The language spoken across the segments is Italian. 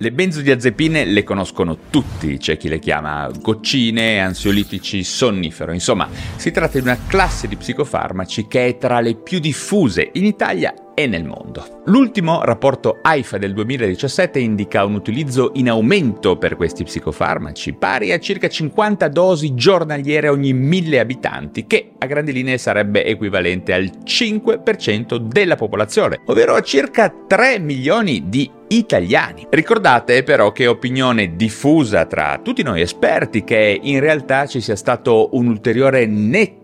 Le benzodiazepine le conoscono tutti, c'è chi le chiama goccine, ansiolitici, sonnifero, insomma si tratta di una classe di psicofarmaci che è tra le più diffuse in Italia e nel mondo. L'ultimo rapporto AIFA del 2017 indica un utilizzo in aumento per questi psicofarmaci, pari a circa 50 dosi giornaliere ogni 1000 abitanti, che a grandi linee sarebbe equivalente al 5% della popolazione, ovvero a circa 3 milioni di italiani. Ricordate però che è opinione diffusa tra tutti noi esperti che in realtà ci sia stato un ulteriore netto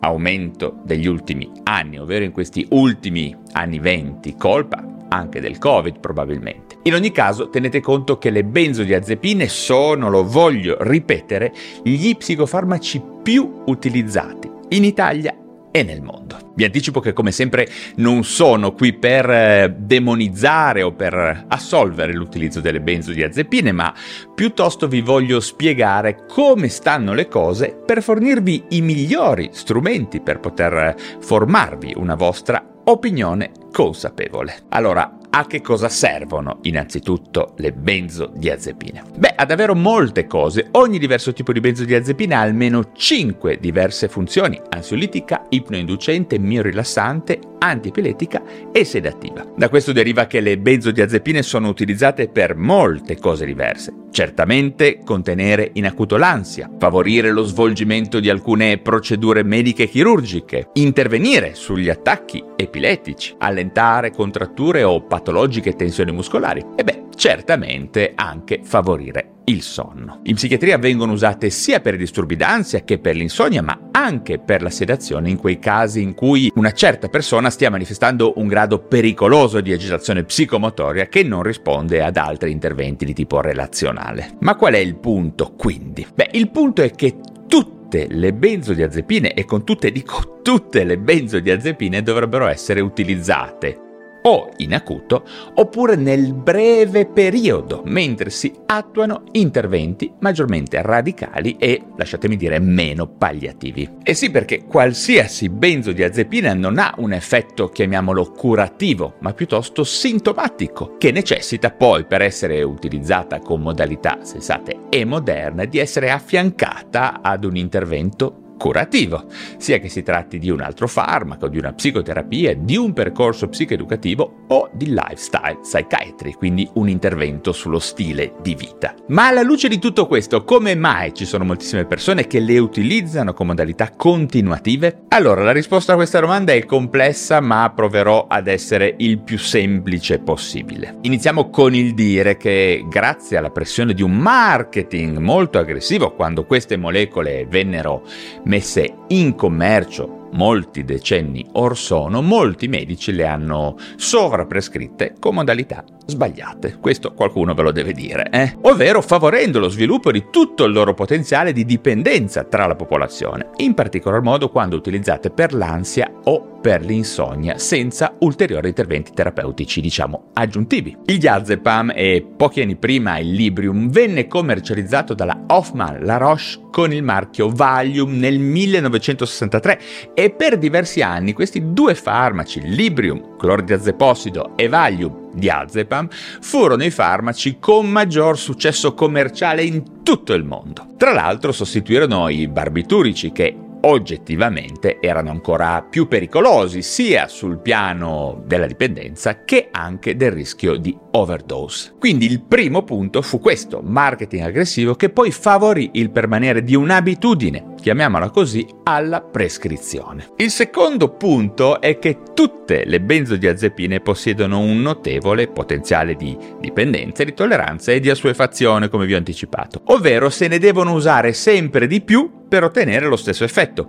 aumento degli ultimi anni, ovvero in questi ultimi anni 20, colpa anche del Covid probabilmente. In ogni caso tenete conto che le benzodiazepine sono, lo voglio ripetere, gli psicofarmaci più utilizzati in Italia e nel mondo. Vi anticipo che come sempre non sono qui per eh, demonizzare o per assolvere l'utilizzo delle benzodiazepine, ma piuttosto vi voglio spiegare come stanno le cose per fornirvi i migliori strumenti per poter formarvi una vostra opinione consapevole. Allora, a che cosa servono innanzitutto le benzodiazepine? Beh, ad davvero molte cose. Ogni diverso tipo di benzodiazepina ha almeno 5 diverse funzioni: ansiolitica, ipnoinducente, miorilassante, antiepiletica e sedativa. Da questo deriva che le benzodiazepine sono utilizzate per molte cose diverse. Certamente contenere in acuto l'ansia, favorire lo svolgimento di alcune procedure mediche chirurgiche, intervenire sugli attacchi epilettici, allentare contratture o patologiche tensioni muscolari e beh, certamente anche favorire il sonno. In psichiatria vengono usate sia per i disturbi d'ansia che per l'insonnia, ma anche per la sedazione in quei casi in cui una certa persona stia manifestando un grado pericoloso di agitazione psicomotoria che non risponde ad altri interventi di tipo relazionale. Ma qual è il punto quindi? Beh, il punto è che tutte le benzodiazepine, e con tutte dico tutte le benzodiazepine, dovrebbero essere utilizzate o in acuto oppure nel breve periodo, mentre si attuano interventi maggiormente radicali e, lasciatemi dire, meno palliativi. E sì perché qualsiasi benzodiazepina non ha un effetto, chiamiamolo curativo, ma piuttosto sintomatico, che necessita poi per essere utilizzata con modalità sensate e moderne di essere affiancata ad un intervento curativo, sia che si tratti di un altro farmaco, di una psicoterapia, di un percorso psicoeducativo o di lifestyle psychiatry, quindi un intervento sullo stile di vita. Ma alla luce di tutto questo, come mai ci sono moltissime persone che le utilizzano con modalità continuative? Allora, la risposta a questa domanda è complessa, ma proverò ad essere il più semplice possibile. Iniziamo con il dire che grazie alla pressione di un marketing molto aggressivo, quando queste molecole vennero messe in commercio molti decenni or sono, molti medici le hanno sovraprescritte con modalità sbagliate. Questo qualcuno ve lo deve dire, eh? Ovvero favorendo lo sviluppo di tutto il loro potenziale di dipendenza tra la popolazione, in particolar modo quando utilizzate per l'ansia o per l'insonnia, senza ulteriori interventi terapeutici, diciamo, aggiuntivi. Il diazepam e pochi anni prima il Librium venne commercializzato dalla Hoffman La Roche con il marchio Valium nel 1963 e per diversi anni questi due farmaci, Librium, clordiazepossido e Valium, diazepam, furono i farmaci con maggior successo commerciale in tutto il mondo. Tra l'altro sostituirono i barbiturici che oggettivamente erano ancora più pericolosi sia sul piano della dipendenza che anche del rischio di overdose. Quindi il primo punto fu questo, marketing aggressivo che poi favorì il permanere di un'abitudine, chiamiamola così, alla prescrizione. Il secondo punto è che tutte le benzodiazepine possiedono un notevole potenziale di dipendenza, di tolleranza e di assuefazione, come vi ho anticipato, ovvero se ne devono usare sempre di più per ottenere lo stesso effetto.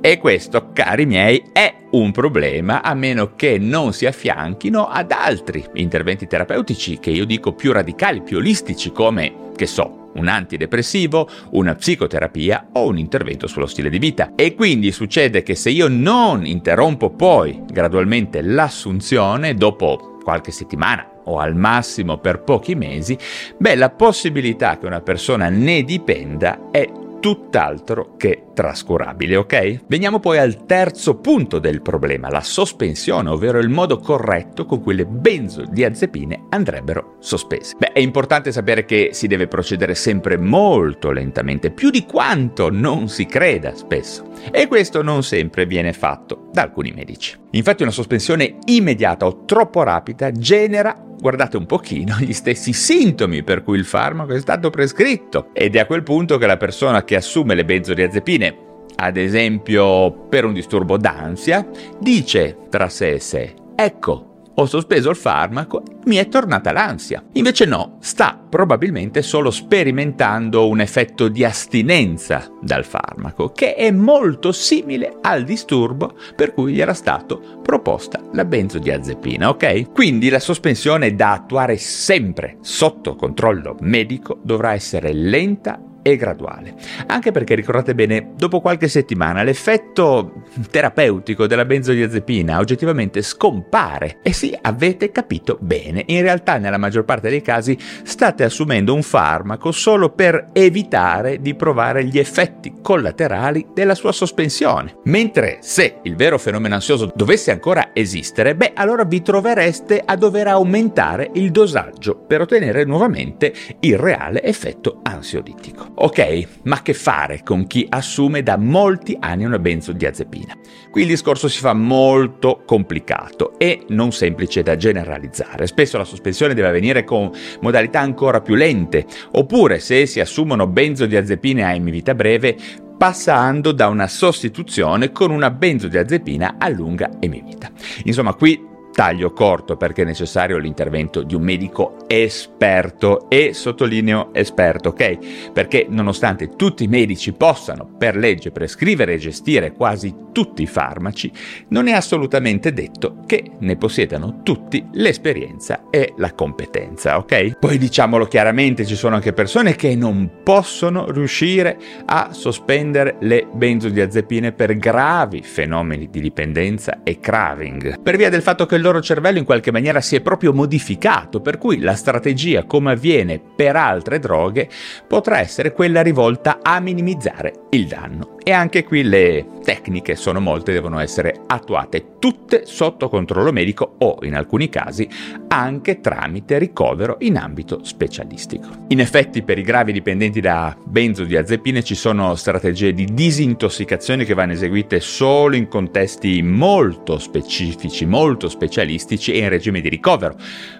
E questo, cari miei, è un problema a meno che non si affianchino ad altri interventi terapeutici che io dico più radicali, più olistici, come, che so, un antidepressivo, una psicoterapia o un intervento sullo stile di vita. E quindi succede che se io non interrompo poi gradualmente l'assunzione, dopo qualche settimana o al massimo per pochi mesi, beh, la possibilità che una persona ne dipenda è tutt'altro che trascurabile, ok? Veniamo poi al terzo punto del problema, la sospensione, ovvero il modo corretto con cui le benzodiazepine andrebbero sospese. Beh, è importante sapere che si deve procedere sempre molto lentamente, più di quanto non si creda spesso. E questo non sempre viene fatto da alcuni medici. Infatti una sospensione immediata o troppo rapida genera guardate un pochino gli stessi sintomi per cui il farmaco è stato prescritto. Ed è a quel punto che la persona che assume le benzodiazepine, ad esempio per un disturbo d'ansia, dice tra sé e sé, ecco, ho sospeso il farmaco, mi è tornata l'ansia. Invece no, sta probabilmente solo sperimentando un effetto di astinenza dal farmaco, che è molto simile al disturbo per cui gli era stato proposta la benzodiazepina, ok? Quindi la sospensione da attuare sempre sotto controllo medico dovrà essere lenta e graduale. Anche perché ricordate bene, dopo qualche settimana l'effetto terapeutico della benzodiazepina oggettivamente scompare. E sì, avete capito bene, in realtà nella maggior parte dei casi state assumendo un farmaco solo per evitare di provare gli effetti collaterali della sua sospensione. Mentre se il vero fenomeno ansioso dovesse ancora esistere, beh allora vi trovereste a dover aumentare il dosaggio per ottenere nuovamente il reale effetto ansiolitico. Ok, ma che fare con chi assume da molti anni una benzodiazepina? Qui il discorso si fa molto complicato e non semplice da generalizzare. Spesso la sospensione deve avvenire con modalità ancora più lente, oppure se si assumono benzodiazepine a emivita breve, passando da una sostituzione con una benzodiazepina a lunga emivita. Insomma, qui taglio corto perché è necessario l'intervento di un medico esperto e sottolineo esperto, ok? Perché nonostante tutti i medici possano per legge prescrivere e gestire quasi tutti i farmaci, non è assolutamente detto che ne possiedano tutti l'esperienza e la competenza, ok? Poi diciamolo chiaramente, ci sono anche persone che non possono riuscire a sospendere le benzodiazepine per gravi fenomeni di dipendenza e craving, per via del fatto che il loro cervello in qualche maniera si è proprio modificato, per cui la strategia, come avviene per altre droghe, potrà essere quella rivolta a minimizzare il danno. E anche qui le tecniche sono molte, devono essere attuate tutte sotto controllo medico o, in alcuni casi, anche tramite ricovero in ambito specialistico. In effetti, per i gravi dipendenti da benzodiazepine ci sono strategie di disintossicazione che vanno eseguite solo in contesti molto specifici, molto specialistici e in regime di ricovero.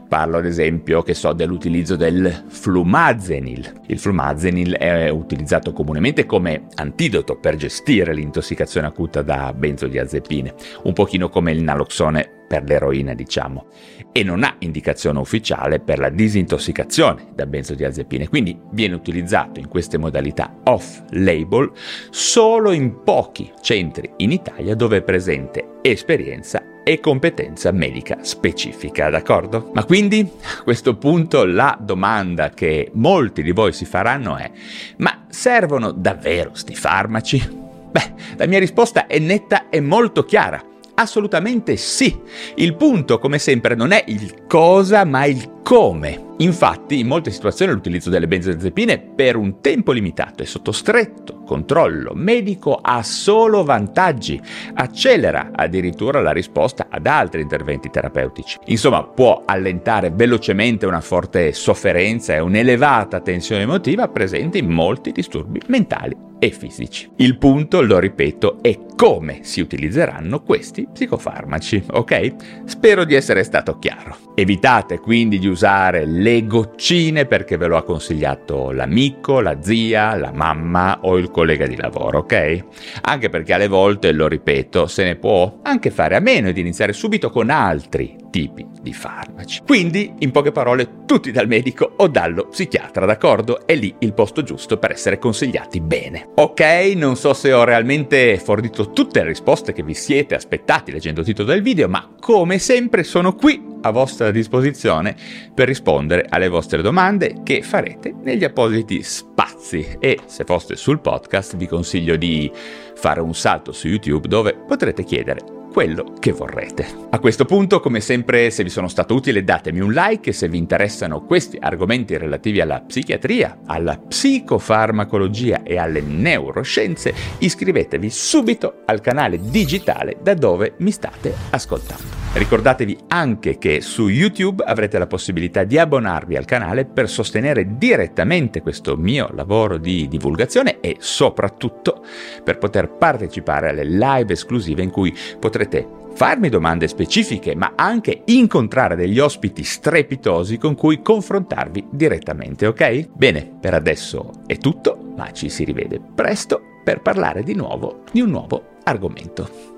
Parlo ad esempio, che so, dell'utilizzo del flumazenil. Il flumazenil è utilizzato comunemente come antidoto per gestire l'intossicazione acuta da benzodiazepine, un pochino come il naloxone per l'eroina, diciamo, e non ha indicazione ufficiale per la disintossicazione da benzodiazepine, quindi viene utilizzato in queste modalità off-label solo in pochi centri in Italia dove è presente esperienza e competenza medica specifica, d'accordo? Ma quindi a questo punto la domanda che molti di voi si faranno è: ma servono davvero sti farmaci? Beh, la mia risposta è netta e molto chiara. Assolutamente sì. Il punto, come sempre, non è il cosa, ma il come. Infatti, in molte situazioni l'utilizzo delle benzodiazepine per un tempo limitato e sotto stretto controllo medico ha solo vantaggi, accelera addirittura la risposta ad altri interventi terapeutici. Insomma, può allentare velocemente una forte sofferenza e un'elevata tensione emotiva presente in molti disturbi mentali e fisici. Il punto, lo ripeto, è come si utilizzeranno questi psicofarmaci, ok? Spero di essere stato chiaro. Evitate quindi di usare le goccine perché ve lo ha consigliato l'amico, la zia, la mamma o il collega di lavoro, ok? Anche perché alle volte, lo ripeto, se ne può anche fare a meno ed iniziare subito con altri tipi di farmaci. Quindi, in poche parole, tutti dal medico o dallo psichiatra, d'accordo? È lì il posto giusto per essere consigliati bene. Ok, non so se ho realmente fornito tutte le risposte che vi siete aspettati leggendo il titolo del video, ma come sempre sono qui a vostra disposizione per rispondere alle vostre domande che farete negli appositi spazi e se foste sul podcast vi consiglio di fare un salto su YouTube dove potrete chiedere quello che vorrete. A questo punto, come sempre, se vi sono stato utile datemi un like e se vi interessano questi argomenti relativi alla psichiatria, alla psicofarmacologia e alle neuroscienze, iscrivetevi subito al canale digitale da dove mi state ascoltando. Ricordatevi anche che su YouTube avrete la possibilità di abbonarvi al canale per sostenere direttamente questo mio lavoro di divulgazione e soprattutto per poter partecipare alle live esclusive in cui potrete farmi domande specifiche, ma anche incontrare degli ospiti strepitosi con cui confrontarvi direttamente, ok? Bene, per adesso è tutto, ma ci si rivede presto per parlare di nuovo di un nuovo argomento.